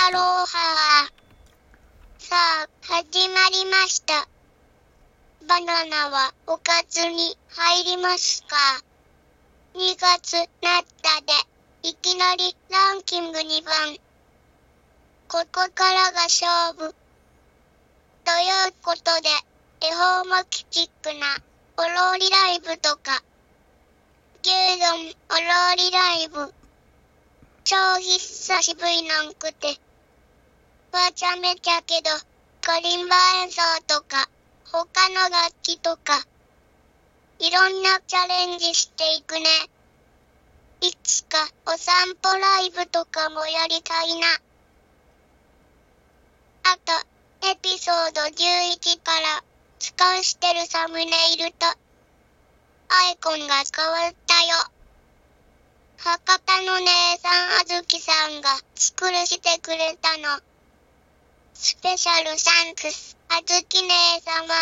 アローハー。さあ、始まりました。バナナはおかずに入りますか ?2 月なったで、いきなりランキング2番。ここからが勝負。ということで、エホーマきチックなお料りライブとか、牛丼お料りライブ。超久しぶりなんくて。わちゃめちゃけど、カリンバ演奏とか、他の楽器とか、いろんなチャレンジしていくね。いつかお散歩ライブとかもやりたいな。あと、エピソード11から使うしてるサムネイルと、アイコンが変わったよ。博多の姉さんあずきさんが作るしてくれたの。スペシャルサンクス、あずき姉様。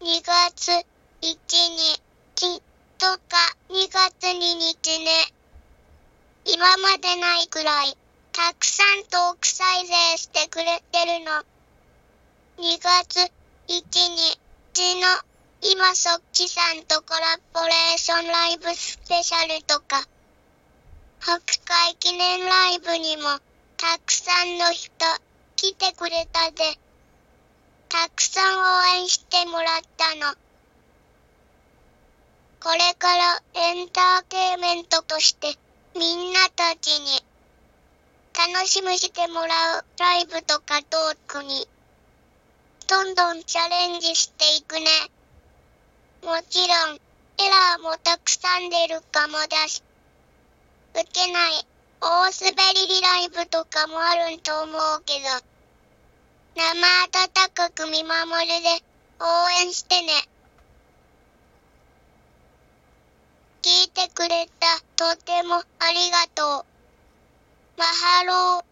2月1日とか2月2日ね。今までないくらい、たくさんトーク再生してくれてるの。2月1日の今そっちさんとコラボレーションライブスペシャルとか、白海記念ライブにもたくさんの人来てくれたで、たくさん応援してもらったの。これからエンターテイメントとしてみんなたちに楽しむしてもらうライブとかトークにどんどんチャレンジしていくね。もちろん、エラーもたくさん出るかもだし、受けない大滑りライブとかもあると思うけど、生温かく見守るで応援してね。聞いてくれたとてもありがとう。マハロー。